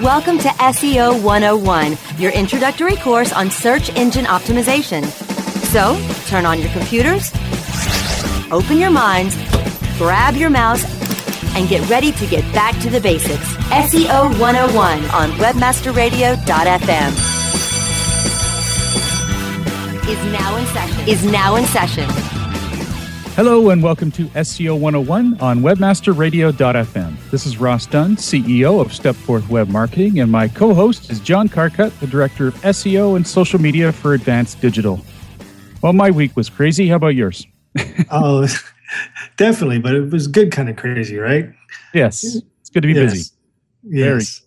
Welcome to SEO 101, your introductory course on search engine optimization. So, turn on your computers, open your minds, grab your mouse, and get ready to get back to the basics. SEO 101 on webmasterradio.fm is now in session. Is now in session. Hello and welcome to SEO 101 on webmasterradio.fm. This is Ross Dunn, CEO of Stepforth Web Marketing, and my co-host is John Carcutt, the Director of SEO and Social Media for Advanced Digital. Well, my week was crazy. How about yours? oh, definitely, but it was good kind of crazy, right? Yes. It's good to be yes. busy. Yes.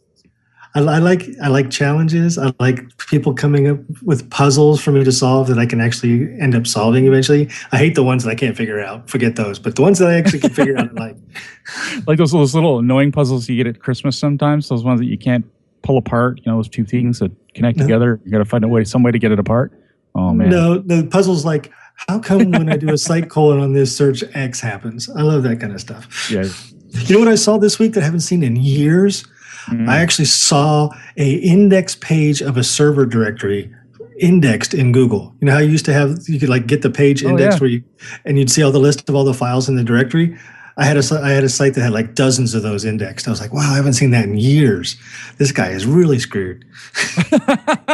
I, I, like I like challenges. I like people coming up with puzzles for me to solve that I can actually end up solving eventually. I hate the ones that I can't figure out. Forget those. But the ones that I actually can figure out, I like like those those little annoying puzzles you get at Christmas sometimes. Those ones that you can't pull apart. You know, those two things that connect no. together. You got to find a way, some way to get it apart. Oh man. No, the puzzles like how come when I do a site colon on this search X happens? I love that kind of stuff. Yeah. You know what I saw this week that I haven't seen in years? Mm-hmm. I actually saw a index page of a server directory indexed in Google. You know how you used to have you could like get the page index oh, yeah. where you and you'd see all the list of all the files in the directory. I had a I had a site that had like dozens of those indexed. I was like, wow, I haven't seen that in years. This guy is really screwed.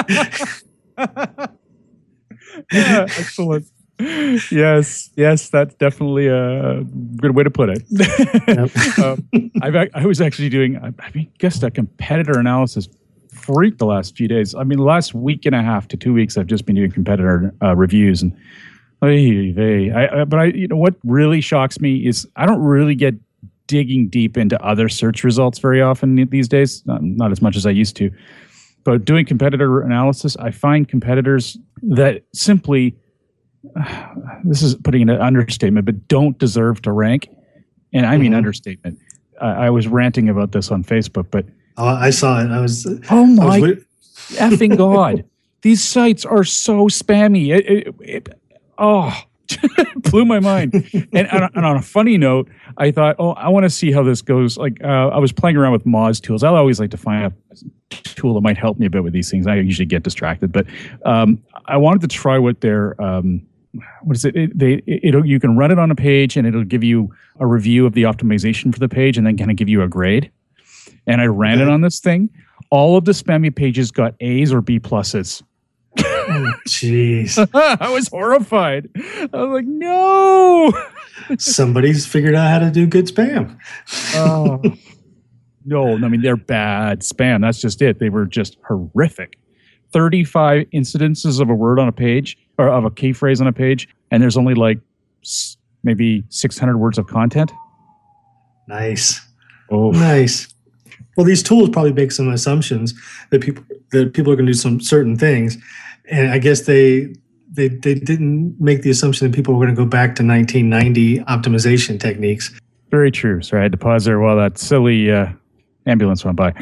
yeah, excellent yes, yes, that's definitely a good way to put it. Yep. um, I've, I was actually doing, I, I guess, a competitor analysis freak the last few days. I mean, the last week and a half to two weeks, I've just been doing competitor uh, reviews, and hey, hey, I, but I, you know, what really shocks me is I don't really get digging deep into other search results very often these days. Not, not as much as I used to. But doing competitor analysis, I find competitors that simply this is putting an understatement, but don't deserve to rank. And I mean mm-hmm. understatement. I, I, was ranting about this on Facebook, but oh, I saw it. I was. Oh my was effing god! These sites are so spammy. It, it, it, oh, blew my mind. and, and, on a funny note, I thought, oh, I want to see how this goes. Like, uh, I was playing around with Moz tools. I always like to find a tool that might help me a bit with these things. I usually get distracted, but um, I wanted to try what their um, what is it? it they it you can run it on a page and it'll give you a review of the optimization for the page and then kind of give you a grade. And I ran okay. it on this thing. All of the spammy pages got A's or B pluses. Jeez. I was horrified. I was like, no. Somebody's figured out how to do good spam. oh. No, I mean, they're bad spam. That's just it. They were just horrific. 35 incidences of a word on a page or of a key phrase on a page, and there's only like maybe 600 words of content. Nice. Oh, nice. Well, these tools probably make some assumptions that people that people are going to do some certain things, and I guess they they they didn't make the assumption that people were going to go back to 1990 optimization techniques. Very true. Sorry, I had to pause there while that silly uh, ambulance went by.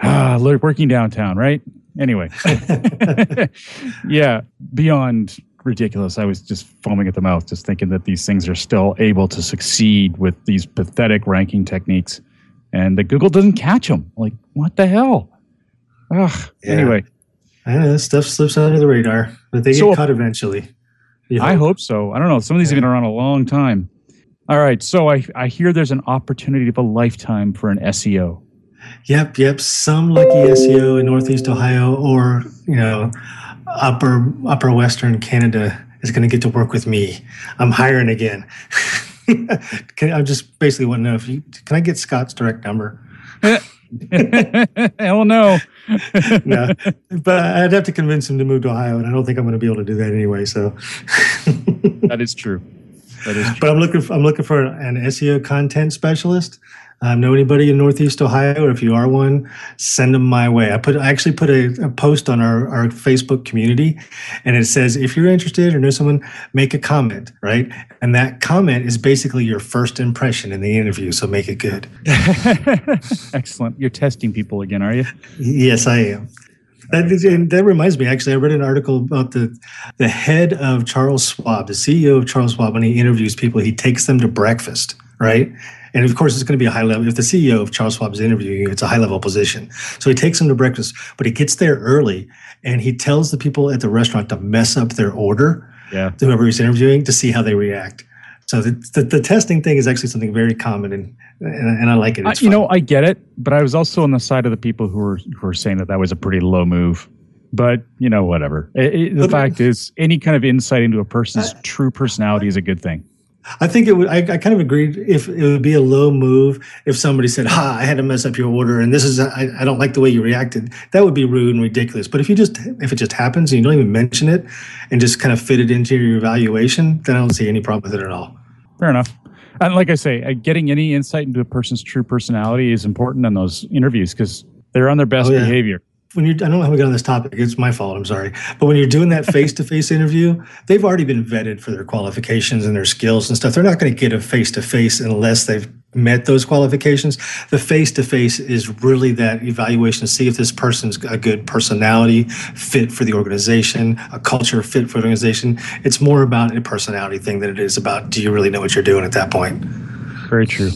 Ah, working downtown, right? Anyway, yeah, beyond ridiculous. I was just foaming at the mouth, just thinking that these things are still able to succeed with these pathetic ranking techniques, and that Google doesn't catch them. Like, what the hell? Ugh. Yeah. Anyway, I know this stuff slips under the radar, but they so, get caught eventually. I hope so. I don't know. Some of these yeah. have been around a long time. All right. So I, I hear there's an opportunity of a lifetime for an SEO. Yep. Yep. Some lucky SEO in Northeast Ohio or, you know, upper, upper Western Canada is going to get to work with me. I'm hiring again. can, I just basically want to know if you, can I get Scott's direct number? Eh, Hell no. no, but I'd have to convince him to move to Ohio, and I don't think I'm going to be able to do that anyway. So that is true. That is true. But I'm looking. For, I'm looking for an SEO content specialist um, know anybody in Northeast Ohio, or if you are one, send them my way. I put I actually put a, a, post on our, our Facebook community, and it says if you're interested or know someone, make a comment, right? And that comment is basically your first impression in the interview, so make it good. Excellent. You're testing people again, are you? Yes, I am. That, that reminds me, actually, I read an article about the the head of Charles Schwab, the CEO of Charles Schwab, when he interviews people, he takes them to breakfast, right? And of course, it's going to be a high level. If the CEO of Charles Schwab is interviewing you, it's a high level position. So he takes them to breakfast, but he gets there early and he tells the people at the restaurant to mess up their order yeah. to whoever he's interviewing to see how they react. So the, the, the testing thing is actually something very common and, and, and I like it. Uh, you know, I get it, but I was also on the side of the people who were, who were saying that that was a pretty low move but you know whatever it, it, the but, fact is any kind of insight into a person's uh, true personality is a good thing I think it would. I, I, kind of agreed if it would be a low move if somebody said, "Ha, I had to mess up your order, and this is I, I don't like the way you reacted." That would be rude and ridiculous. But if you just if it just happens and you don't even mention it and just kind of fit it into your evaluation, then I don't see any problem with it at all. Fair enough. And like I say, uh, getting any insight into a person's true personality is important in those interviews because they're on their best oh, yeah. behavior when you I don't know how we got on this topic. It's my fault. I'm sorry. But when you're doing that face to face interview, they've already been vetted for their qualifications and their skills and stuff. They're not going to get a face to face unless they've met those qualifications. The face to face is really that evaluation to see if this person's a good personality fit for the organization, a culture fit for the organization. It's more about a personality thing than it is about do you really know what you're doing at that point. Very true.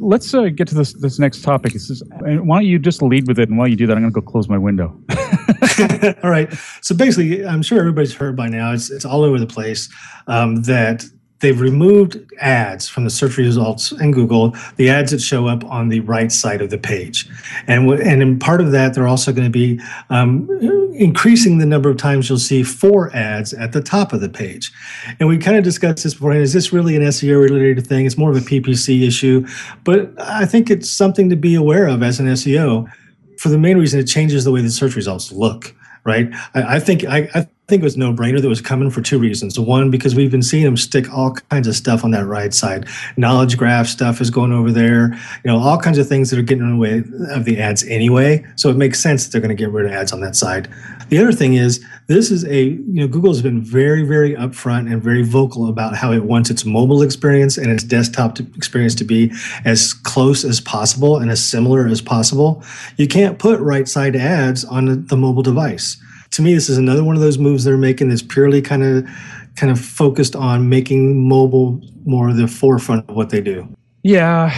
Let's uh, get to this this next topic. Says, why don't you just lead with it? And while you do that, I'm going to go close my window. all right. So basically, I'm sure everybody's heard by now. It's it's all over the place um, that they've removed ads from the search results in Google, the ads that show up on the right side of the page. And, and in part of that, they're also going to be um, increasing the number of times you'll see four ads at the top of the page. And we kind of discussed this before. Is this really an SEO related thing? It's more of a PPC issue, but I think it's something to be aware of as an SEO for the main reason it changes the way the search results look right? I, I think I, I, think it was no brainer that was coming for two reasons. One, because we've been seeing them stick all kinds of stuff on that right side. Knowledge graph stuff is going over there. You know, all kinds of things that are getting in the way of the ads anyway. So it makes sense that they're going to get rid of ads on that side. The other thing is this is a you know Google has been very very upfront and very vocal about how it wants its mobile experience and its desktop experience to be as close as possible and as similar as possible. You can't put right side ads on the mobile device to me, this is another one of those moves they're making that's purely kind of kind of focused on making mobile more the forefront of what they do. Yeah,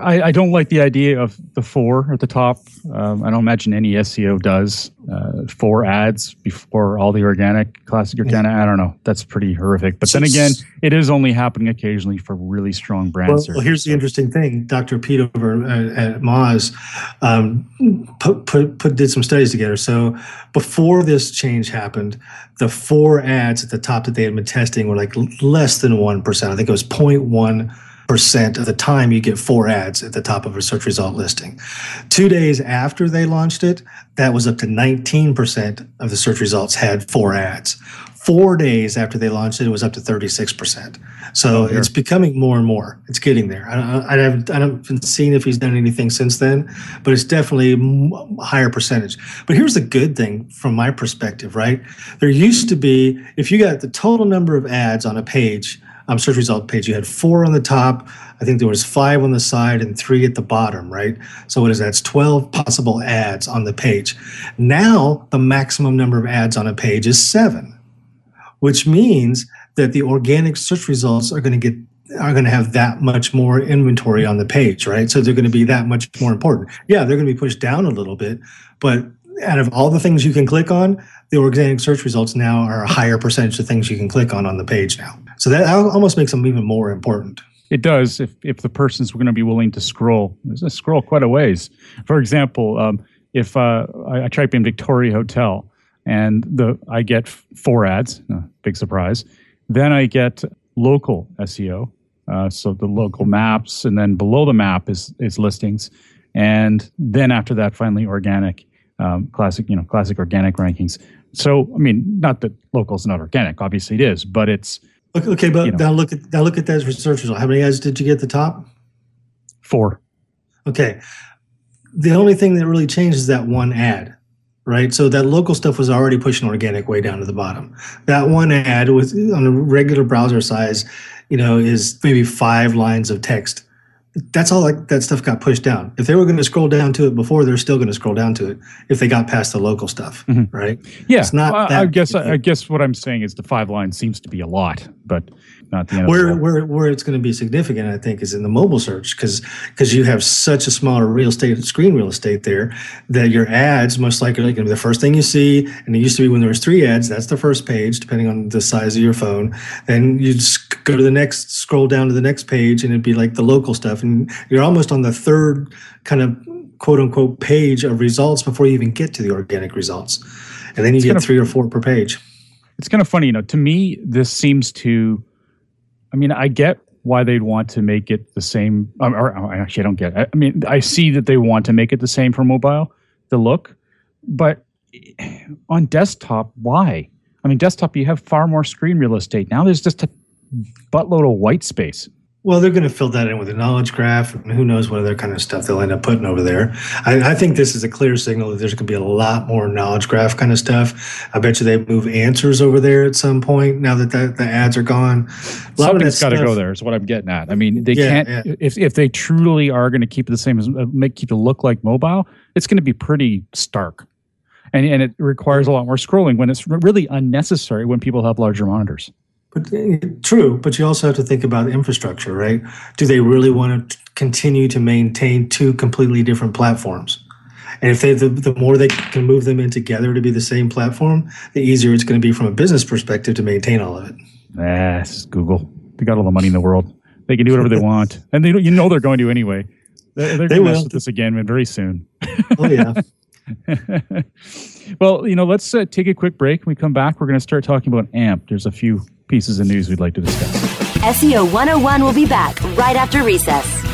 I, I, don't like the idea of the four at the top. Um, I don't imagine any SEO does uh, four ads before all the organic, classic organic. Yeah. I don't know. That's pretty horrific. But then again, it is only happening occasionally for really strong brands. Well, well here's the interesting thing. Dr. Pete over at, at Moz um, put, put, put, did some studies together. So before this change happened, the four ads at the top that they had been testing were like less than 1%. I think it was 0.1 percent of the time you get four ads at the top of a search result listing. Two days after they launched it, that was up to 19% of the search results had four ads. Four days after they launched it, it was up to 36%. So oh, it's becoming more and more. It's getting there. I, I, haven't, I haven't seen if he's done anything since then, but it's definitely a higher percentage. But here's the good thing from my perspective, right? There used to be, if you got the total number of ads on a page, um, search result page. You had four on the top. I think there was five on the side and three at the bottom, right? So what is that? It's 12 possible ads on the page. Now the maximum number of ads on a page is seven, which means that the organic search results are going to get are going to have that much more inventory on the page, right? So they're going to be that much more important. Yeah, they're going to be pushed down a little bit, but out of all the things you can click on, the organic search results now are a higher percentage of things you can click on on the page now. So that almost makes them even more important. It does if, if the person's going to be willing to scroll. There's a scroll quite a ways. For example, um, if uh, I, I, type in Victoria Hotel and the I get four ads, uh, big surprise. Then I get local SEO, uh, so the local maps, and then below the map is is listings, and then after that, finally organic um, classic, you know, classic organic rankings. So, I mean, not that local is not organic, obviously it is, but it's okay. okay but you know, now look at now look at that research result. How many ads did you get at the top? Four. Okay. The only thing that really changed is that one ad, right? So that local stuff was already pushing organic way down to the bottom. That one ad with on a regular browser size, you know, is maybe five lines of text that's all like that stuff got pushed down. If they were going to scroll down to it before, they're still going to scroll down to it if they got past the local stuff, mm-hmm. right? Yeah, it's not. Well, I guess I, I guess what I'm saying is the five lines seems to be a lot, but not the end. Where where where it's going to be significant, I think, is in the mobile search because because you have such a smaller real estate screen real estate there that your ads most likely going to be the first thing you see. And it used to be when there was three ads, that's the first page, depending on the size of your phone. Then you just go to the next, scroll down to the next page, and it'd be like the local stuff and you're almost on the third kind of quote unquote page of results before you even get to the organic results. And then you it's get three of, or four per page. It's kind of funny, you know, to me, this seems to, I mean, I get why they'd want to make it the same. Um, or, or actually, I don't get it. I mean, I see that they want to make it the same for mobile, the look, but on desktop, why? I mean, desktop, you have far more screen real estate. Now there's just a buttload of white space. Well, they're going to fill that in with a knowledge graph, and who knows what other kind of stuff they'll end up putting over there. I, I, think this is a clear signal that there's going to be a lot more knowledge graph kind of stuff. I bet you they move answers over there at some point now that the, the ads are gone. Something's got to go there. Is what I'm getting at. I mean, they yeah, can't yeah. if if they truly are going to keep it the same as uh, make keep it look like mobile. It's going to be pretty stark, and and it requires a lot more scrolling when it's really unnecessary when people have larger monitors. But eh, true, but you also have to think about infrastructure, right? Do they really want to continue to maintain two completely different platforms? And if they, the, the more they can move them in together to be the same platform, the easier it's going to be from a business perspective to maintain all of it. Yes, Google. They got all the money in the world. They can do whatever they want, and they you know they're going to anyway. They're, they're they going to mess with this again very soon. Oh yeah. well, you know, let's uh, take a quick break. When we come back, we're going to start talking about AMP. There's a few pieces of news we'd like to discuss. SEO 101 will be back right after recess.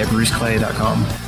at bruceclay.com.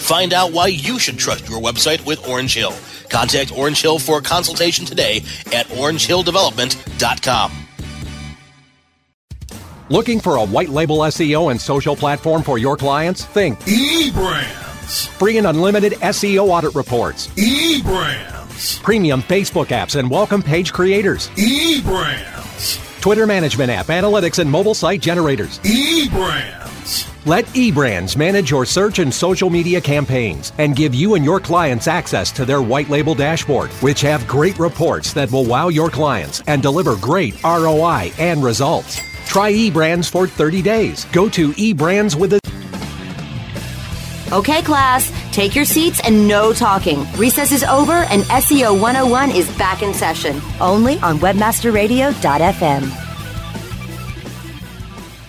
Find out why you should trust your website with Orange Hill. Contact Orange Hill for a consultation today at orangehilldevelopment.com. Looking for a white label SEO and social platform for your clients? Think eBrandz. Free and unlimited SEO audit reports. eBrandz. Premium Facebook apps and welcome page creators. eBrandz. Twitter management app, analytics, and mobile site generators. eBrandz Let eBrandz manage your search and social media campaigns and give you and your clients access to their white label dashboard, which have great reports that will wow your clients and deliver great ROI and results. Try eBrandz for 30 days. Go to eBrandz with a Okay, class, take your seats and no talking. Recess is over and SEO 101 is back in session. Only on webmasterradio.fm.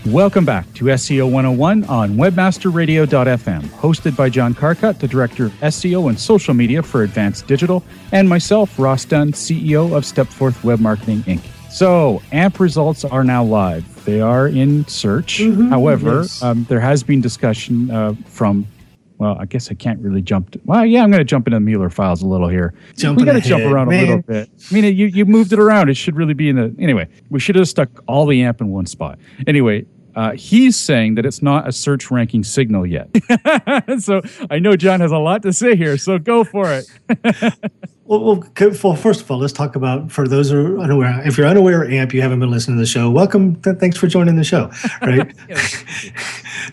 Welcome back to SEO 101 on webmasterradio.fm, hosted by John Carcutt, the Director of SEO and Social Media for Advanced Digital, and myself, Ross Dunn, CEO of Stepforth Web Marketing Inc. So, AMP results are now live. They are in search. Mm-hmm, However, yes. um, there has been discussion uh, from well, I guess I can't really jump. To, well, yeah, I'm going to jump into Mueller files a little here. Jumping we got to jump around a little bit. I mean, you you moved it around. It should really be in the anyway. We should have stuck all the amp in one spot. Anyway, uh, he's saying that it's not a search ranking signal yet. so I know John has a lot to say here. So go for it. Well, well, well, first of all, let's talk about for those who are unaware. If you're unaware of AMP, you haven't been listening to the show. Welcome. Th- thanks for joining the show. Right.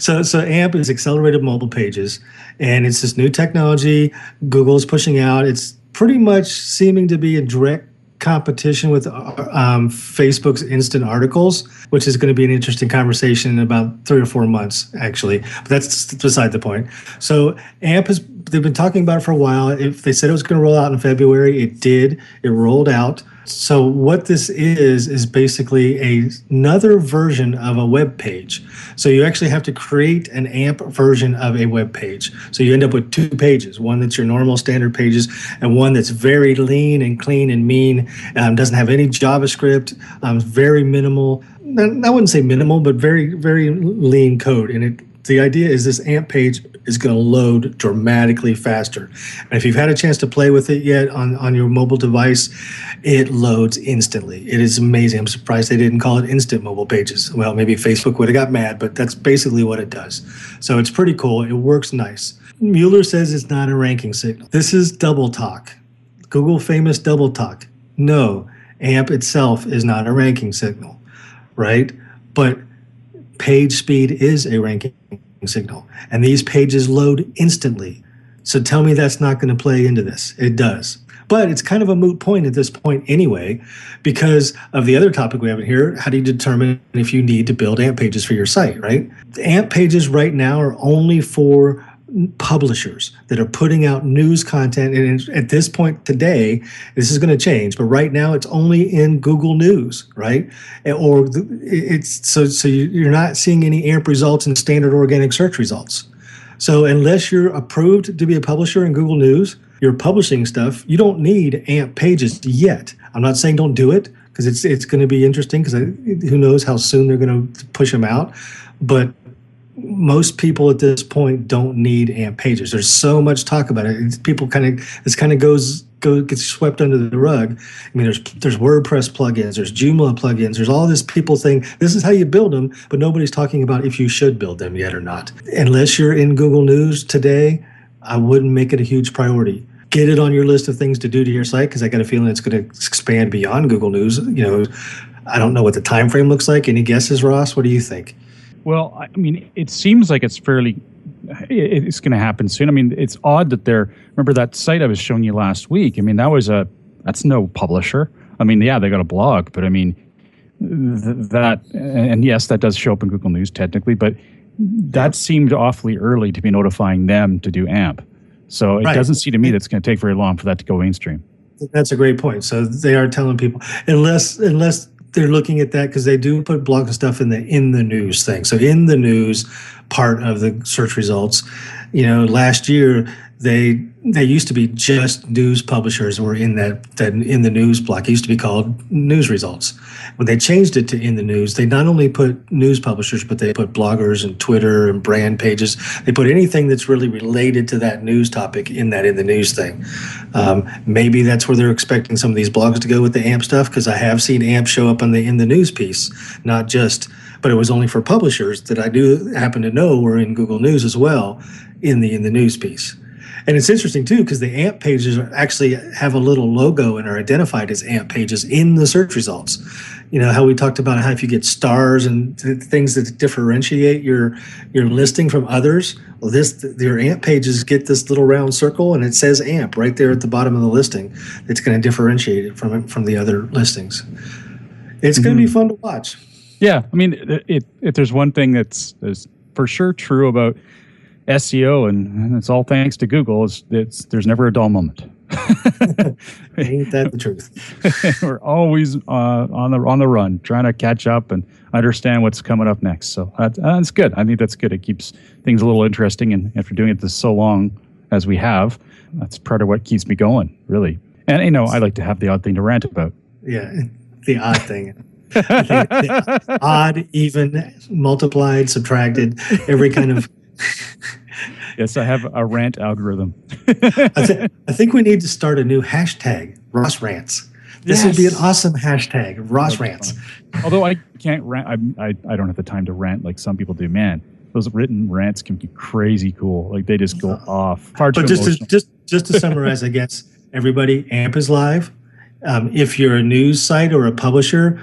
so, so AMP is accelerated mobile pages, and it's this new technology Google is pushing out. It's pretty much seeming to be in direct competition with uh, um, Facebook's instant articles, which is going to be an interesting conversation in about three or four months, actually. But that's beside the point. So AMP has they've been talking about it for a while. If they said it was going to roll out in February, it did. It rolled out. So what this is is basically a, another version of a web page. So you actually have to create an AMP version of a web page. So you end up with two pages: one that's your normal standard pages, and one that's very lean and clean and mean. Um, doesn't have any JavaScript. Um, very minimal. I wouldn't say minimal, but very very lean code. And it the idea is this AMP page is going to load dramatically faster. And if you've had a chance to play with it yet on, on your mobile device, it loads instantly. It is amazing. I'm surprised they didn't call it instant mobile pages. Well, maybe Facebook would have got mad, but that's basically what it does. So it's pretty cool. It works nice. Mueller says it's not a ranking signal. This is double talk. Google famous double talk. No, AMP itself is not a ranking signal, right? But page speed is a ranking signal, and these pages load instantly. So tell me that's not going to play into this. It does. But it's kind of a moot point at this point anyway, because of the other topic we have in here. How do you determine if you need to build AMP pages for your site, right? AMP pages right now are only for publishers that are putting out news content. And at this point today, this is going to change, but right now it's only in Google News, right? Or it's so so you're not seeing any AMP results in standard organic search results. So unless you're approved to be a publisher in Google News, you're publishing stuff. You don't need AMP pages yet. I'm not saying don't do it because it's it's going to be interesting because who knows how soon they're going to push them out, but most people at this point don't need AMP pages. There's so much talk about it. People kind of this kind of goes go gets swept under the rug. I mean, there's there's WordPress plugins, there's Joomla plugins, there's all this people saying this is how you build them, but nobody's talking about if you should build them yet or not. Unless you're in Google News today, I wouldn't make it a huge priority. Get it on your list of things to do to your site because I got a feeling it's going to expand beyond Google News. You know, I don't know what the time frame looks like. Any guesses, Ross? What do you think? Well, I mean, it seems like it's fairly. It's going to happen soon. I mean, it's odd that they're. Remember that site I was showing you last week? I mean, that was a. That's no publisher. I mean, yeah, they got a blog, but I mean, th- that and yes, that does show up in Google News technically, but that seemed awfully early to be notifying them to do AMP. So it Right. doesn't seem to me that's going to take very long for that to go mainstream. That's a great point. So they are telling people unless unless they're looking at that because they do put blog and stuff in the in the news thing. So in the news part of the search results, you know, last year they they used to be just news publishers were in that that in the news block. It used to be called news results. When they changed it to in the news, they not only put news publishers, but they put bloggers and Twitter and brand pages. They put anything that's really related to that news topic in that in the news thing. Um, maybe that's where they're expecting some of these blogs to go with the AMP stuff because I have seen AMP show up on the in the news piece, not just. But it was only for publishers that I do happen to know were in Google News as well, in the in the news piece. And it's interesting too because the AMP pages actually have a little logo and are identified as AMP pages in the search results. You know how we talked about how if you get stars and th- things that differentiate your your listing from others. Well, this your AMP pages get this little round circle and it says AMP right there at the bottom of the listing. It's going to differentiate it from from the other listings. It's going to be Mm-hmm. fun to watch. Yeah, I mean, it, it, if there's one thing that's, that's for sure true about SEO, and, it's all thanks to Google, is it's there's never a dull moment. Ain't that the truth? We're always uh, on the on the run, trying to catch up and understand what's coming up next. So that's, that's good. I think that's good. It keeps things a little interesting, and after doing it this so long as we have, that's part of what keeps me going, really. And you know, I like to have the odd thing to rant about. Yeah, the odd thing. I think odd, even, multiplied, subtracted, every kind of. Yes, I have a rant algorithm. I, th- I think we need to start a new hashtag, Ross Rants. This would be an awesome hashtag, Ross Rants. Although I can't rant, I, I I don't have the time to rant like some people do. Man, those written rants can be crazy cool. Like they just go off. Far But just to, just just to summarize, I guess everybody, AMP is live. Um, if you're a news site or a publisher,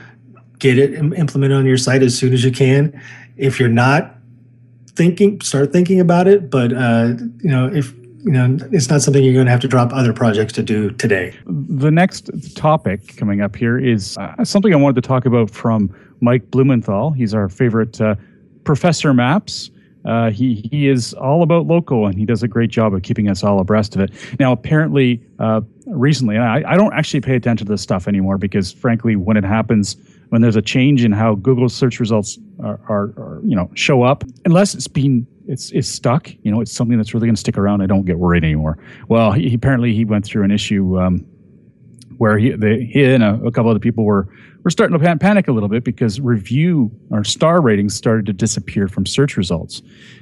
get it implemented on your site as soon as you can. If you're not thinking, start thinking about it. But uh, you know, if you know, it's not something you're going to have to drop other projects to do today. the next topic coming up here is uh, something I wanted to talk about from Mike Blumenthal. He's our favorite uh, Professor Maps. Uh, he he is all about local, and he does a great job of keeping us all abreast of it. Now, apparently, uh, recently, I, I don't actually pay attention to this stuff anymore because, frankly, when it happens, when there's a change in how Google search results are, are, are you know show up, unless it's been it's it's stuck, you know, it's something that's really going to stick around. I don't get worried anymore. Well, he, apparently he went through an issue. Um, where he, he and a, a couple other people were were starting to pan- panic a little bit because review or star ratings started to disappear from search results.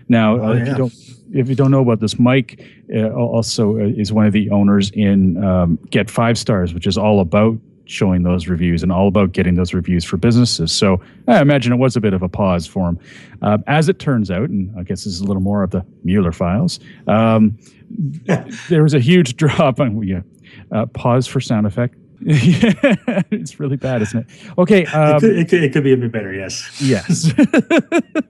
Now, Oh, uh, if you don't if you don't know about this, Mike uh, also uh, is one of the owners in um, Get Five Stars, which is all about showing those reviews and all about getting those reviews for businesses. So I imagine it was a bit of a pause for him. Uh, as it turns out, and I guess this is a little more of the Mueller files. Um, there was a huge drop on yeah, uh, pause for sound effect. it's really bad, isn't it? Okay. it, Um, could, it, could, it could be a bit better, yes. yes.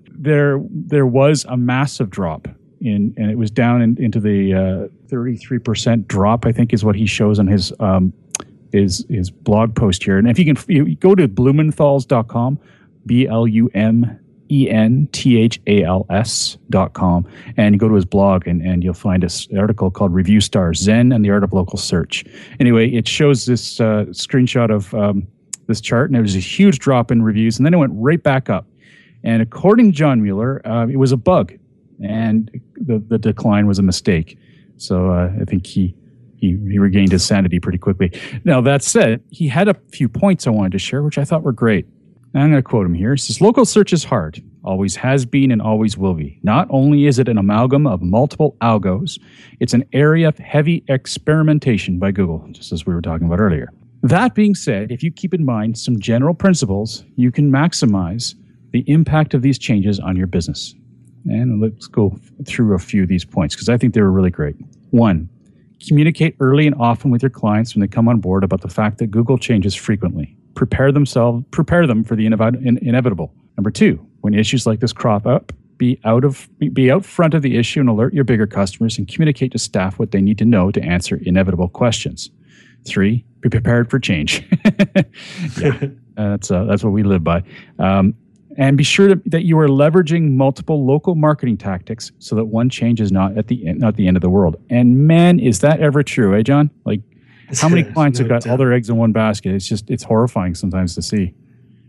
there, there was a massive drop in, and it was down in, into the thirty-three percent drop. I think is what he shows on his um, his his blog post here. And if you can, you go to blumenthals.com, b l u m e n t h a l s dot com, and you go to his blog, and, and you'll find this article called "Review Stars: Zen and the Art of Local Search." Anyway, it shows this uh, screenshot of um, this chart, and it was a huge drop in reviews, and then it went right back up. And according to John Mueller, uh, it was a bug, and the, the decline was a mistake. So uh, I think he, he he regained his sanity pretty quickly. Now that said, he had a few points I wanted to share, which I thought were great. I'm going to quote him here. He says, "Local search is hard, always has been, and always will be. Not only is it an amalgam of multiple algos, it's an area of heavy experimentation by Google, just as we were talking about earlier." That being said, if you keep in mind some general principles, you can maximize the impact of these changes on your business. And let's go through a few of these points because I think they were really great. One, communicate early and often with your clients when they come on board about the fact that Google changes frequently. Prepare themselves, prepare them for the in- inevitable. Number two, when issues like this crop up, be out of be- be out front of the issue and alert your bigger customers and communicate to staff what they need to know to answer inevitable questions. Three, be prepared for change. yeah, that's uh, that's what we live by. Um, and be sure to, that you are leveraging multiple local marketing tactics so that one change is not at the end, not the end of the world. And man, is that ever true, eh, John? Like, how many clients have No got all their eggs in one basket? It's just it's horrifying sometimes to see.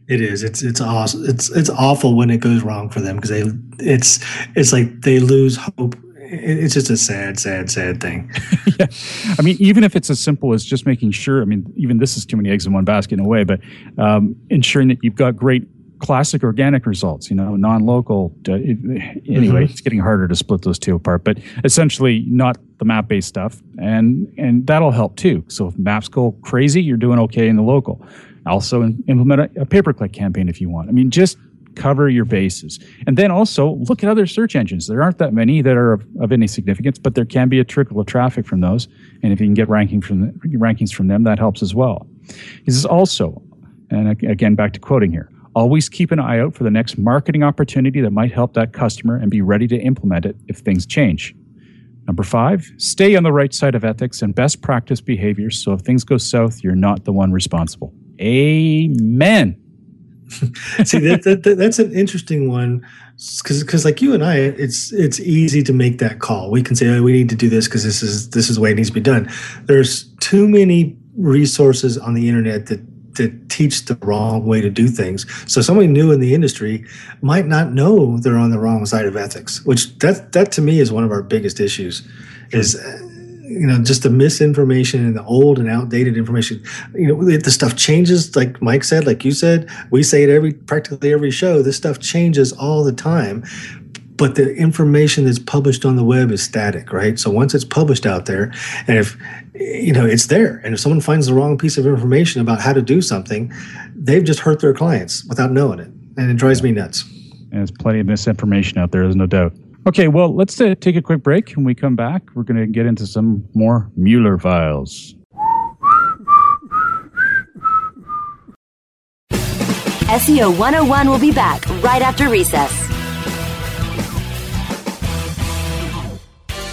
It is. It's it's awesome. It's it's awful when it goes wrong for them because they it's it's like they lose hope. It's just a sad, sad, sad thing. yeah. I mean, even if it's as simple as just making sure, I mean, even this is too many eggs in one basket in a way, but um, ensuring that you've got great classic organic results, you know, non local. Uh, anyway, Mhm. it's getting harder to split those two apart, but essentially not the map based stuff. And, and that'll help too. So if maps go crazy, you're doing okay in the local. Also, in- implement a, a pay per click campaign if you want. I mean, just cover your bases. And then also look at other search engines. There aren't that many that are of, of any significance, but there can be a trickle of traffic from those. And if you can get ranking from the, rankings from them, that helps as well. This is also, and again, back to quoting here, always keep an eye out for the next marketing opportunity that might help that customer and be ready to implement it if things change. Number five, stay on the right side of ethics and best practice behaviors so if things go south, you're not the one responsible. Amen. See, that, that, that's an interesting one because because like you and I, it's it's easy to make that call. We can say, oh, we need to do this because this is this is the way it needs to be done. There's too many resources on the internet that that teach the wrong way to do things. So somebody new in the industry might not know they're on the wrong side of ethics, which that that to me is one of our biggest issues. Is uh, you know just the misinformation and the old and outdated information you know the stuff changes like mike said like you said we say it every practically every show this stuff changes all the time but the information that's published on the web is static right so once it's published out there and if you know it's there and if someone finds the wrong piece of information about how to do something they've just hurt their clients without knowing it and it drives me nuts and there's plenty of misinformation out there there's no doubt Okay, well, let's uh, take a quick break. When we come back, we're going to get into some more Mueller files. SEO 101 will be back right after recess.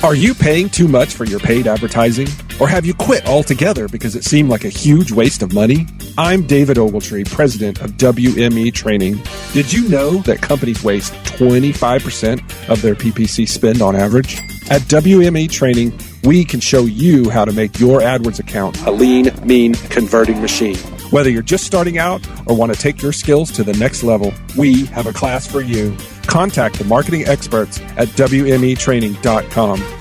Are you paying too much for your paid advertising? Or have you quit altogether because it seemed like a huge waste of money? I'm David Ogletree, president of WME Training. Did you know that companies waste 25% of their PPC spend on average? At WME Training, we can show you how to make your AdWords account a lean, mean, converting machine. Whether you're just starting out or want to take your skills to the next level, we have a class for you. Contact the marketing experts at WMEtraining.com.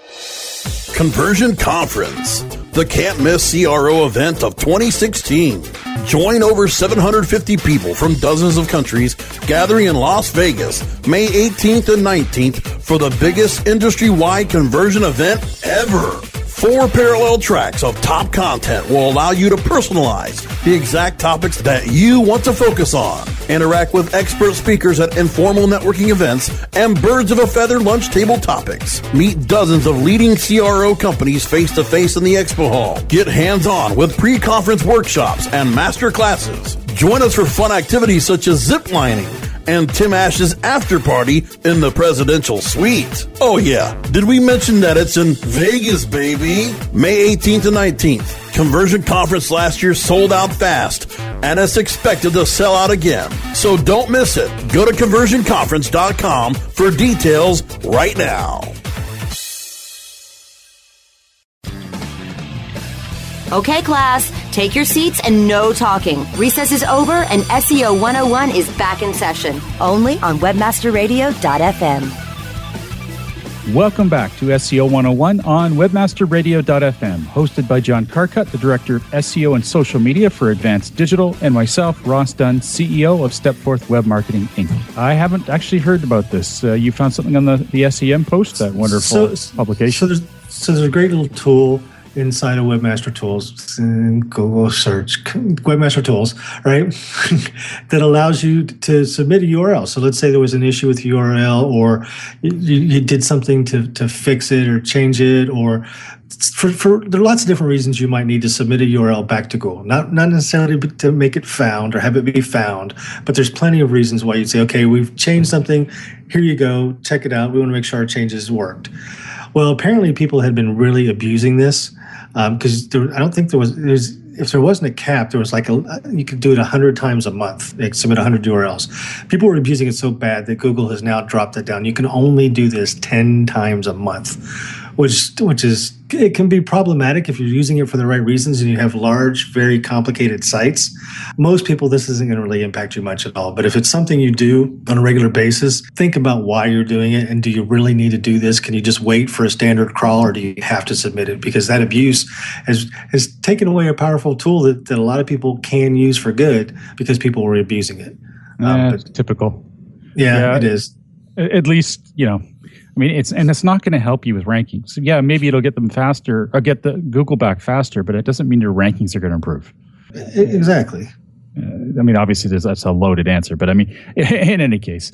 Conversion Conference, the can't miss CRO event of 2016. Join over 750 people from dozens of countries gathering in Las Vegas May 18th and 19th for the biggest industry wide conversion event ever. Four parallel tracks of top content will allow you to personalize the exact topics that you want to focus on. Interact with expert speakers at informal networking events and birds of a feather lunch table topics. Meet dozens of leading CRO companies face to face in the expo hall. Get hands on with pre conference workshops and master classes. Join us for fun activities such as zip lining and Tim Ash's after party in the presidential suite. Oh yeah, did we mention that it's in Vegas, baby? May 18th and 19th. Conversion conference last year sold out fast, and it's expected to sell out again. So don't miss it. Go to conversionconference.com for details right now. Okay, class, take your seats and no talking. Recess is over and SEO 101 is back in session, only on webmasterradio.fm. Welcome back to SEO 101 on webmasterradio.fm, hosted by John Carcutt, the Director of SEO and Social Media for Advanced Digital, and myself, Ross Dunn, CEO of Stepforth Web Marketing Inc. I haven't actually heard about this. Uh, you found something on the, the SEM post, that wonderful so, publication? So there's, so there's a great little tool inside of Webmaster Tools, Google search Webmaster Tools, right? that allows you to submit a URL. So let's say there was an issue with URL, or you, you did something to, to fix it or change it, or for, for there are lots of different reasons you might need to submit a URL back to Google. Not not necessarily to make it found or have it be found, but there's plenty of reasons why you'd say, okay, we've changed something. Here you go, check it out. We want to make sure our changes worked. Well, apparently people had been really abusing this because um, I don't think there was, there was if there wasn't a cap, there was like a you could do it hundred times a month. Like submit hundred URLs. People were abusing it so bad that Google has now dropped it down. You can only do this ten times a month, which which is it can be problematic if you're using it for the right reasons and you have large, very complicated sites. Most people, this isn't going to really impact you much at all. But if it's something you do on a regular basis, think about why you're doing it and do you really need to do this? Can you just wait for a standard crawl or do you have to submit it? Because that abuse has has taken away a powerful tool that, that a lot of people can use for good because people were abusing it. Um, typical. Yeah, yeah, it is. At least you know I mean, it's and it's not going to help you with rankings. Yeah, maybe it'll get them faster or get the Google back faster, but it doesn't mean your rankings are going to improve. Exactly. Uh, I mean, obviously, that's a loaded answer, but I mean, in any case,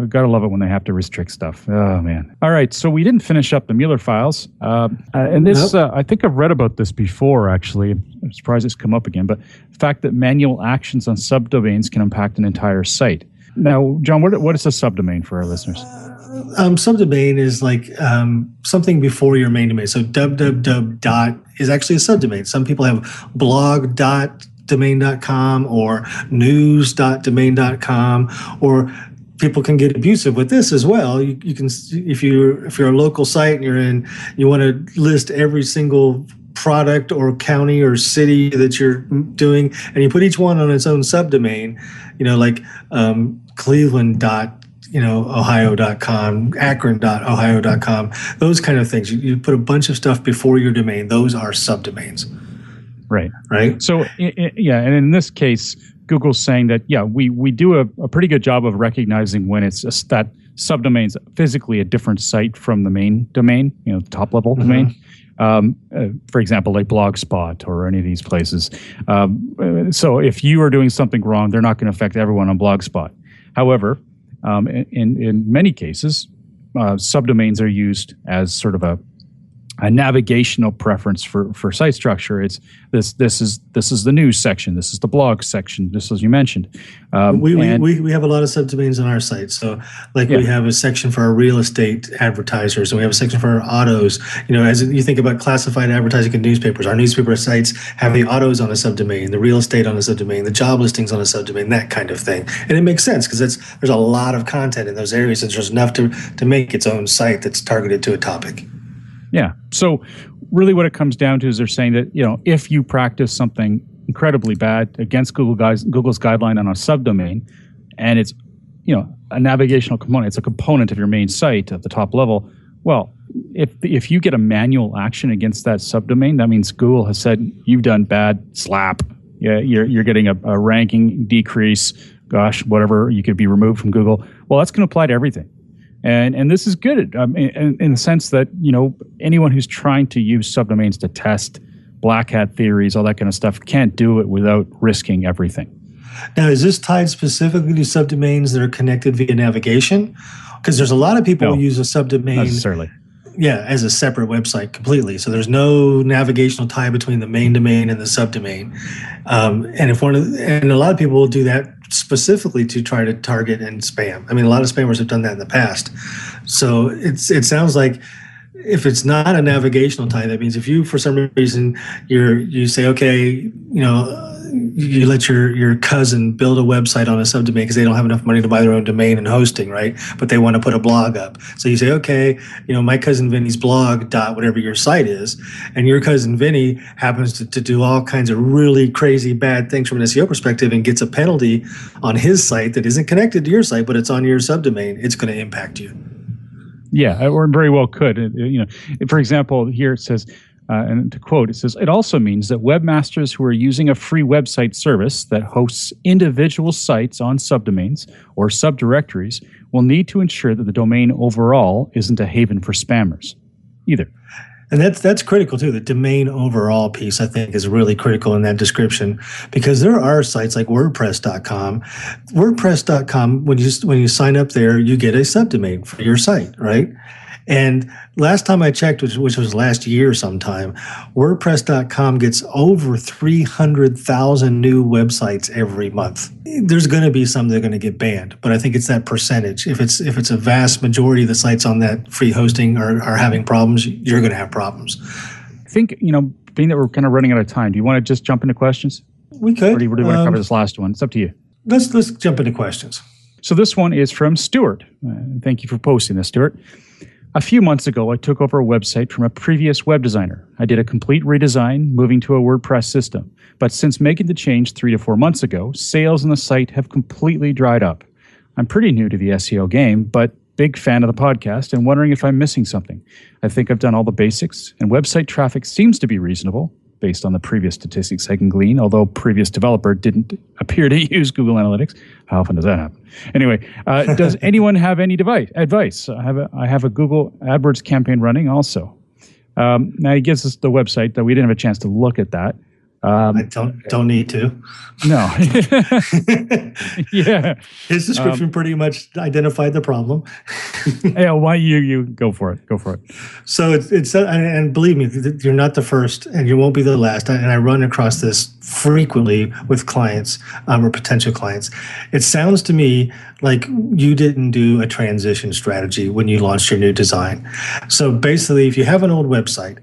I gotta love it when they have to restrict stuff. Oh man! All right, so we didn't finish up the Mueller files, uh, and this nope. uh, I think I've read about this before. Actually, I'm surprised it's come up again. But the fact that manual actions on subdomains can impact an entire site. Now, John, what what is a subdomain for our listeners? um, subdomain is like um, something before your main domain. So www dot is actually a subdomain. Some people have blog dot domain.com or news.domain.com or people can get abusive with this as well. You, you can if you if you're a local site and you're in you want to list every single product or county or city that you're doing and you put each one on its own subdomain you know like um, cleveland dot you know, ohio.com, akron.ohio.com, those kind of things. You, you put a bunch of stuff before your domain. Those are subdomains. Right. Right. So, yeah. And in this case, Google's saying that, yeah, we, we do a, a pretty good job of recognizing when it's a, that subdomain's physically a different site from the main domain, you know, top level mm-hmm. domain. Um, uh, for example, like Blogspot or any of these places. Um, so if you are doing something wrong, they're not going to affect everyone on Blogspot. However, um, in, in many cases, uh, subdomains are used as sort of a a navigational preference for for site structure. It's this this is this is the news section. This is the blog section. Just as you mentioned, um, we, we, we, we have a lot of subdomains on our site. So like yeah. we have a section for our real estate advertisers, and we have a section for our autos. You know, as you think about classified advertising in newspapers, our newspaper sites have the autos on a subdomain, the real estate on a subdomain, the job listings on a subdomain, that kind of thing. And it makes sense because there's a lot of content in those areas, and there's enough to to make its own site that's targeted to a topic. Yeah. So really what it comes down to is they're saying that, you know, if you practice something incredibly bad against Google guys Google's guideline on a subdomain and it's, you know, a navigational component, it's a component of your main site at the top level, well, if if you get a manual action against that subdomain, that means Google has said you've done bad, slap. Yeah, you're you're getting a, a ranking decrease. Gosh, whatever, you could be removed from Google. Well, that's going to apply to everything and and this is good um, in, in the sense that you know anyone who's trying to use subdomains to test black hat theories, all that kind of stuff, can't do it without risking everything. Now, is this tied specifically to subdomains that are connected via navigation? Because there's a lot of people no, who use a subdomain necessarily. Yeah, as a separate website completely. So there's no navigational tie between the main domain and the subdomain. Um, and if one of and a lot of people will do that specifically to try to target and spam. I mean, a lot of spammers have done that in the past. So it's it sounds like if it's not a navigational tie, that means if you for some reason you're you say okay, you know you let your your cousin build a website on a subdomain because they don't have enough money to buy their own domain and hosting, right? But they want to put a blog up. So you say, okay, you know, my cousin Vinny's blog dot whatever your site is, and your cousin Vinny happens to, to do all kinds of really crazy bad things from an SEO perspective and gets a penalty on his site that isn't connected to your site, but it's on your subdomain. It's going to impact you. Yeah, or very well could. You know, for example, here it says uh, and to quote, it says, it also means that webmasters who are using a free website service that hosts individual sites on subdomains or subdirectories will need to ensure that the domain overall isn't a haven for spammers either. And that's that's critical too. The domain overall piece, I think, is really critical in that description because there are sites like WordPress.com. WordPress.com, when you when you sign up there, you get a subdomain for your site, right? And last time I checked, which, which was last year sometime, WordPress.com gets over 300,000 new websites every month. There's going to be some that are going to get banned, but I think it's that percentage. If it's if it's a vast majority of the sites on that free hosting are, are having problems, you're going to have problems. I think, you know, being that we're kind of running out of time, do you want to just jump into questions? We could. Or do you, you want to um, cover this last one? It's up to you. Let's let's jump into questions. So this one is from Stuart. Uh, thank you for posting this, Stuart. A few months ago, I took over a website from a previous web designer. I did a complete redesign, moving to a WordPress system. But since making the change three to four months ago, sales on the site have completely dried up. I'm pretty new to the SEO game, but big fan of the podcast and wondering if I'm missing something. I think I've done all the basics, and website traffic seems to be reasonable based on the previous statistics I can glean, although previous developer didn't appear to use Google Analytics. How often does that happen? Anyway, uh, does anyone have any device, advice? I have, a, I have a Google AdWords campaign running also. Um, now he gives us the website, though we didn't have a chance to look at that. Um, I don't don't need to. No. yeah. His description um, pretty much identified the problem. yeah. Why you you go for it? Go for it. So it's it's uh, and, and believe me, you're not the first, and you won't be the last. And I run across this frequently with clients um, or potential clients. It sounds to me like you didn't do a transition strategy when you launched your new design. So basically, if you have an old website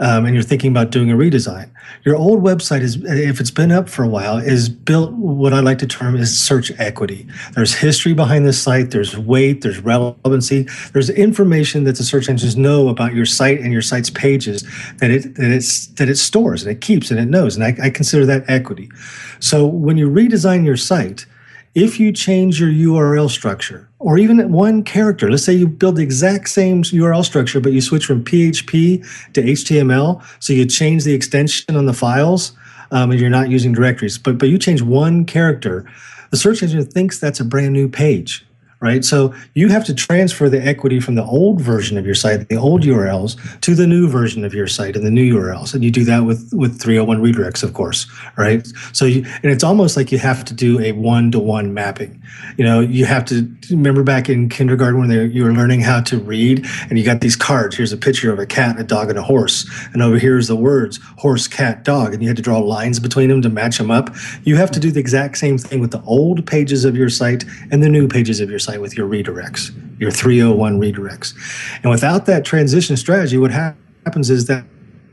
um, and you're thinking about doing a redesign, your old website is, if it's been up for a while, is built what I like to term is search equity. There's history behind the site, there's weight, there's relevancy, there's information that the search engines know about your site and your site's pages that it that it's that it stores and it keeps and it knows. And I, I consider that equity. So when you redesign your site, if you change your URL structure or even one character, let's say you build the exact same URL structure, but you switch from PHP to HTML, so you change the extension on the files, um, and you're not using directories, but but you change one character, the search engine thinks that's a brand new page right? So you have to transfer the equity from the old version of your site, the old URLs, to the new version of your site and the new URLs. And you do that with, with 301 redirects, of course, right? So you, and it's almost like you have to do a one to one mapping. You know, you have to remember back in kindergarten when they, you were learning how to read and you got these cards. Here's a picture of a cat, a dog, and a horse. And over here is the words horse, cat, dog. And you had to draw lines between them to match them up. You have to do the exact same thing with the old pages of your site and the new pages of your site site with your redirects, your 301 redirects. And without that transition strategy, what ha- happens is that,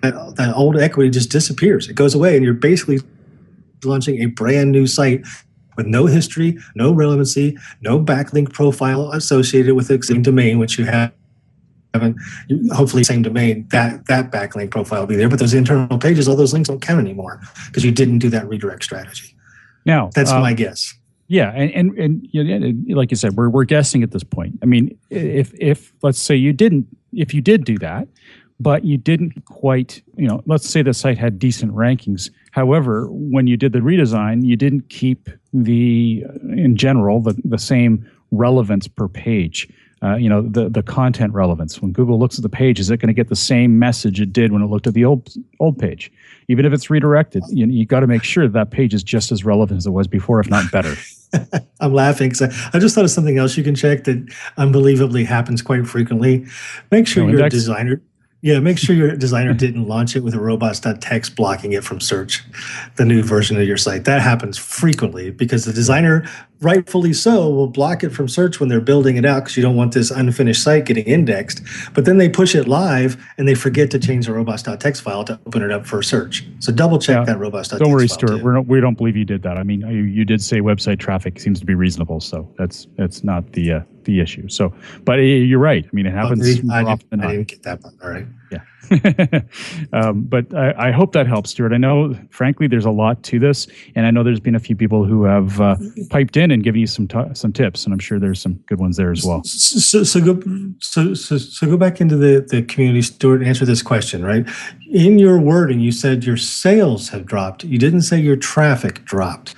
that that old equity just disappears. It goes away, and you're basically launching a brand new site with no history, no relevancy, no backlink profile associated with the same domain, which you have hopefully same domain that that backlink profile will be there but those internal pages all those links don't count anymore because you didn't do that redirect strategy now that's uh, my guess yeah, and and, and you know, like you said, we're we're guessing at this point. I mean, if if let's say you didn't, if you did do that, but you didn't quite, you know, let's say the site had decent rankings. However, when you did the redesign, you didn't keep the, in general, the the same relevance per page. Uh, you know the the content relevance. When Google looks at the page, is it going to get the same message it did when it looked at the old old page? Even if it's redirected, you, you got to make sure that, that page is just as relevant as it was before, if not better. I'm laughing because I, I, just thought of something else you can check that unbelievably happens quite frequently. Make sure no you're designer. Yeah, make sure your designer didn't launch it with a robots.txt blocking it from search, the new version of your site. That happens frequently because the designer, rightfully so, will block it from search when they're building it out because you don't want this unfinished site getting indexed. But then they push it live and they forget to change the robots.txt file to open it up for search. So double check yeah. that robots.txt. Don't worry, Stuart. We're not, we don't believe you did that. I mean, you, you did say website traffic seems to be reasonable, so that's that's not the uh, the issue. So, but you're right. I mean, it happens oh, I, more often than not. I didn't get that part. All right. Yeah. um, but I, I, hope that helps, Stuart. I know, frankly, there's a lot to this, and I know there's been a few people who have uh, piped in and given you some t- some tips, and I'm sure there's some good ones there as well. So, so go so, so so go back into the the community, Stuart, and answer this question. Right, in your wording, you said your sales have dropped. You didn't say your traffic dropped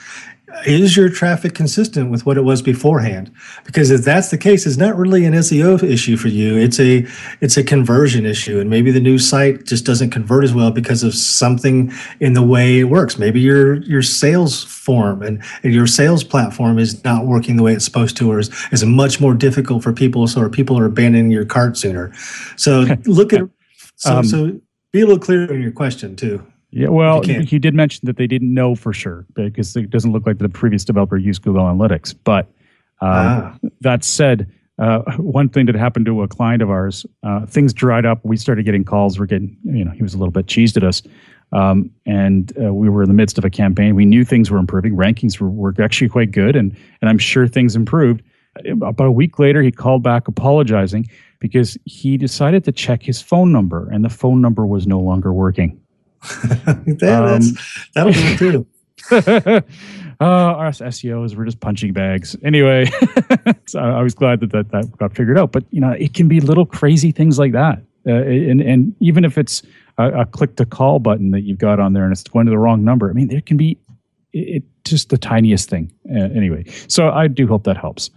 is your traffic consistent with what it was beforehand? Because if that's the case it's not really an seo issue for you. It's a it's a conversion issue and maybe the new site just doesn't convert as well because of something in the way it works. Maybe your your sales form and, and your sales platform is not working the way it's supposed to or is, is much more difficult for people so people are abandoning your cart sooner. So look at so, um, so be a little clearer in your question too yeah, well, he did mention that they didn't know for sure because it doesn't look like the previous developer used Google Analytics. But uh, ah. that said, uh, one thing that happened to a client of ours, uh, things dried up. We started getting calls. We're getting, you know, he was a little bit cheesed at us. Um, and uh, we were in the midst of a campaign. We knew things were improving. Rankings were, were actually quite good. And, and I'm sure things improved. about a week later, he called back apologizing because he decided to check his phone number and the phone number was no longer working. yeah, um, that'll do it too. uh, our SEOs were just punching bags. Anyway, so I was glad that, that that got figured out. But you know, it can be little crazy things like that, uh, and and even if it's a, a, click to call button that you've got on there and it's going to the wrong number, I mean, there can be it, just the tiniest thing. Uh, anyway, so I do hope that helps.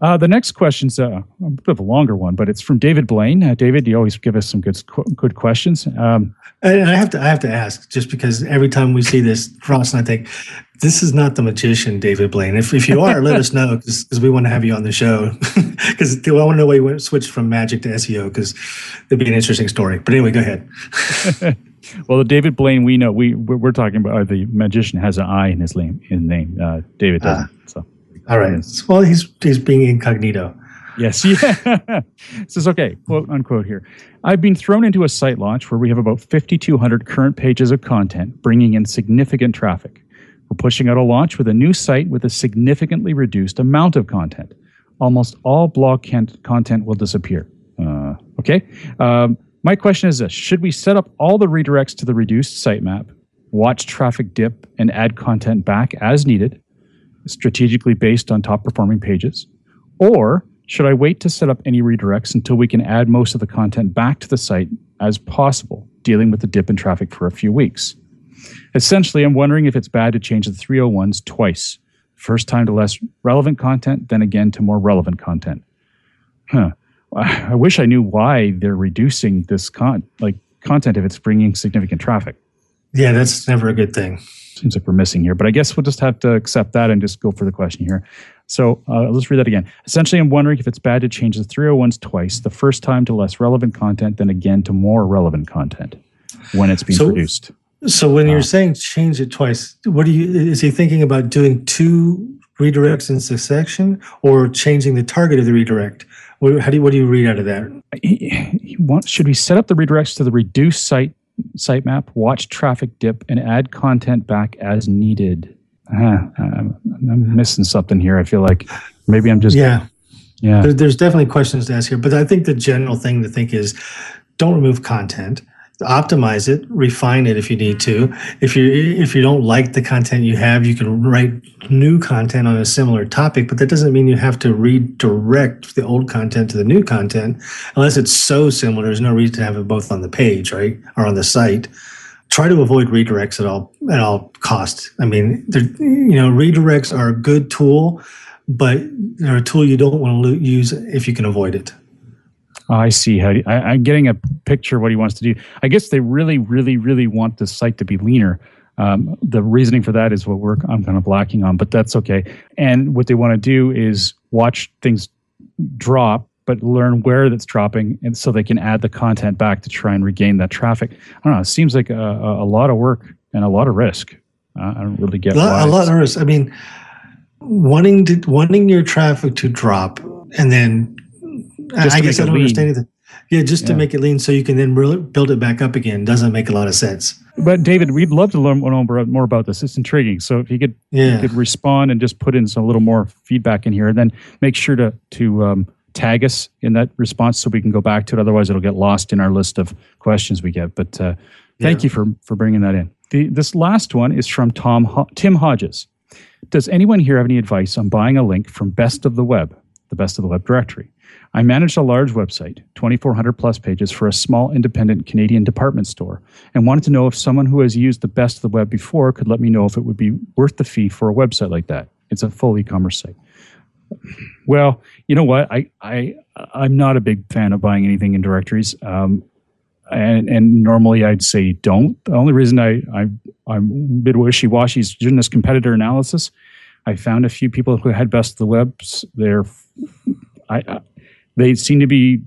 Uh, the next question's uh, a bit of a longer one, but it's from David Blane. Uh, David, you always give us some good good questions. Um, and I have to I have to ask, just because every time we see this cross, and I think this is not the magician, David Blaine. If if you are, let us know because we want to have you on the show. Because I want to know why you switched from magic to SEO because it'd be an interesting story. But anyway, go ahead. well, the David Blaine we know we we're talking about uh, the magician has an I in his name. In name, uh, David doesn't. Uh, so all right. Well, he's he's being incognito. Yes. Yeah. this is okay. Quote unquote here. I've been thrown into a site launch where we have about 5,200 current pages of content, bringing in significant traffic. We're pushing out a launch with a new site with a significantly reduced amount of content. Almost all blog content will disappear. Uh, okay. Um, my question is this Should we set up all the redirects to the reduced sitemap, watch traffic dip, and add content back as needed? Strategically based on top performing pages? Or should I wait to set up any redirects until we can add most of the content back to the site as possible, dealing with the dip in traffic for a few weeks? Essentially, I'm wondering if it's bad to change the 301s twice. First time to less relevant content, then again to more relevant content. Huh. I wish I knew why they're reducing this con- like content if it's bringing significant traffic. Yeah, that's never a good thing seems like we're missing here. But I guess we'll just have to accept that and just go for the question here. So uh, let's read that again. Essentially, I'm wondering if it's bad to change the 301s twice, the first time to less relevant content, then again to more relevant content when it's being so, produced. So when uh, you're saying change it twice, what do you is he thinking about doing two redirects in succession or changing the target of the redirect? What, how do you, what do you read out of that? He, he wants, should we set up the redirects to the reduced site sitemap, watch traffic dip, and add content back as needed. Uh, I'm, I'm, missing something here. I feel like maybe I'm just yeah yeah. there's definitely questions to ask here, but I think the general thing to think is don't remove content optimize it refine it if you need to. If you if you don't like the content you have you can write new content on a similar topic but that doesn't mean you have to redirect the old content to the new content unless it's so similar there's no reason to have it both on the page right or on the site. Try to avoid redirects at all at all costs. i mean you know redirects are a good tool but they're a tool you don't want to use if you can avoid it Oh, I see how I, am getting a picture of what he wants to do. I guess they really, really, really want the site to be leaner. Um, the reasoning for that is what we're I'm kind of lacking on, but that's okay. And what they want to do is watch things drop, but learn where that's dropping, and so they can add the content back to try and regain that traffic. I don't know. It seems like a, a lot of work and a lot of risk. Uh, I don't really get a lot, a lot of risk. I mean, wanting to wanting your traffic to drop and then I guess I don't lean. understand either. Yeah, just yeah. to make it lean so you can then build it back up again doesn't make a lot of sense. But David, we'd love to learn more about this. It's intriguing. So if you could, yeah. you could respond and just put in some little more feedback in here, and then make sure to to um, tag us in that response so we can go back to it. Otherwise, it'll get lost in our list of questions we get. But uh, thank yeah. you for for bringing that in. The, this last one is from Tom Ho- Tim Hodges. Does anyone here have any advice on buying a link from Best of the Web, the Best of the Web directory? I managed a large website, 2,400 plus pages, for a small independent Canadian department store, and wanted to know if someone who has used the best of the web before could let me know if it would be worth the fee for a website like that. It's a full e-commerce site. Well, you know what? I I I'm not a big fan of buying anything in directories. Um, and, and normally I'd say don't. The only reason I, I I'm a bit wishy washy is doing this competitor analysis. I found a few people who had best of the webs. They're I, they seem to be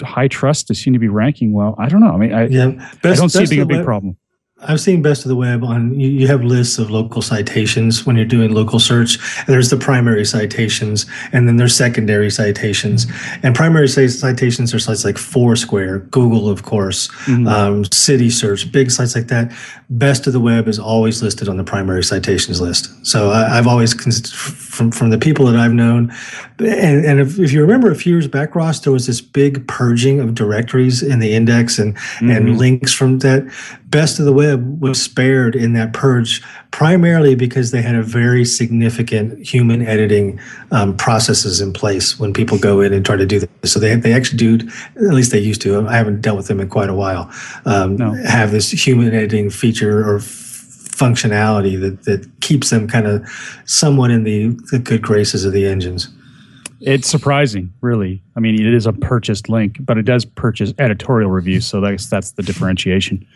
high trust. They seem to be ranking well. I don't know. I mean, I, yeah, best, I don't see it being a big problem. I've seen best of the web on you, you, have lists of local citations when you're doing local search. There's the primary citations and then there's secondary citations. And primary citations are sites like Foursquare, Google, of course, mm-hmm. um, Citysearch, big sites like that. Best of the web is always listed on the primary citations list. So I, have always, from from the people that I've known. And, and if, if, you remember a few years back, Ross, there was this big purging of directories in the index and mm-hmm. and links from that. Best of the Web was spared in that purge primarily because they had a very significant human editing um, processes in place when people go in and try to do this. So they they actually do, at least they used to. I haven't dealt with them in quite a while. Um, no. Have this human editing feature or functionality that, that keeps them kind of somewhat in the, the good graces of the engines. It's surprising, really. I mean, it is a purchased link, but it does purchase editorial reviews, so that's that's the differentiation.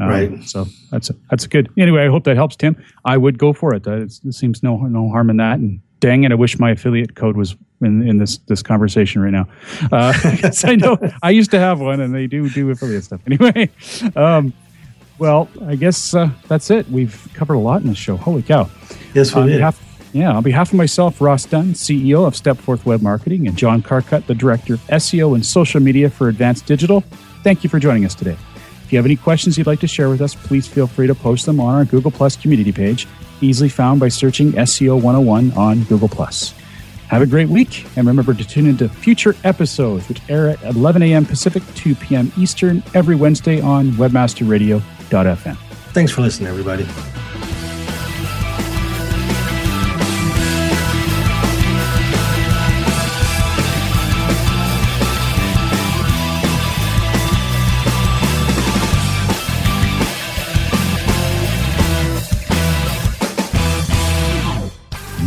Um, right. So that's that's good. Anyway, I hope that helps, Tim. I would go for it. it seems no no harm in that. And dang it, I wish my affiliate code was in, in this this conversation right now. Uh, I know I used to have one, and they do do affiliate stuff. Anyway, um, well, I guess uh, that's it. We've covered a lot in this show. Holy cow! Yes, we on did. Yeah, on behalf of myself, Ross Dunn, CEO of Stepforth Web Marketing, and John Carcutt, the Director of SEO and Social Media for Advanced Digital, thank you for joining us today. If you have any questions you'd like to share with us, please feel free to post them on our Google Plus community page, easily found by searching SEO 101 on Google Plus. Have a great week, and remember to tune into future episodes, which air at 11 a.m. Pacific, 2 p.m. Eastern, every Wednesday on Webmaster Radio FM. Thanks for listening, everybody.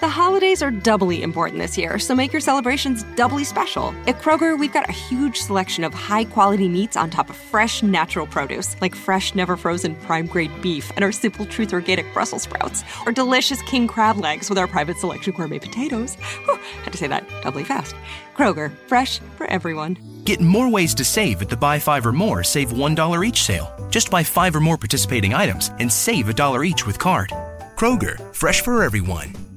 The holidays are doubly important this year, so make your celebrations doubly special. At Kroger, we've got a huge selection of high quality meats on top of fresh, natural produce, like fresh, never frozen prime grade beef and our Simple Truth organic Brussels sprouts, or delicious king crab legs with our private selection gourmet potatoes. Whew, had to say that doubly fast. Kroger, fresh for everyone. Get more ways to save at the Buy Five or More Save $1 each sale. Just buy five or more participating items and save a dollar each with card. Kroger, fresh for everyone.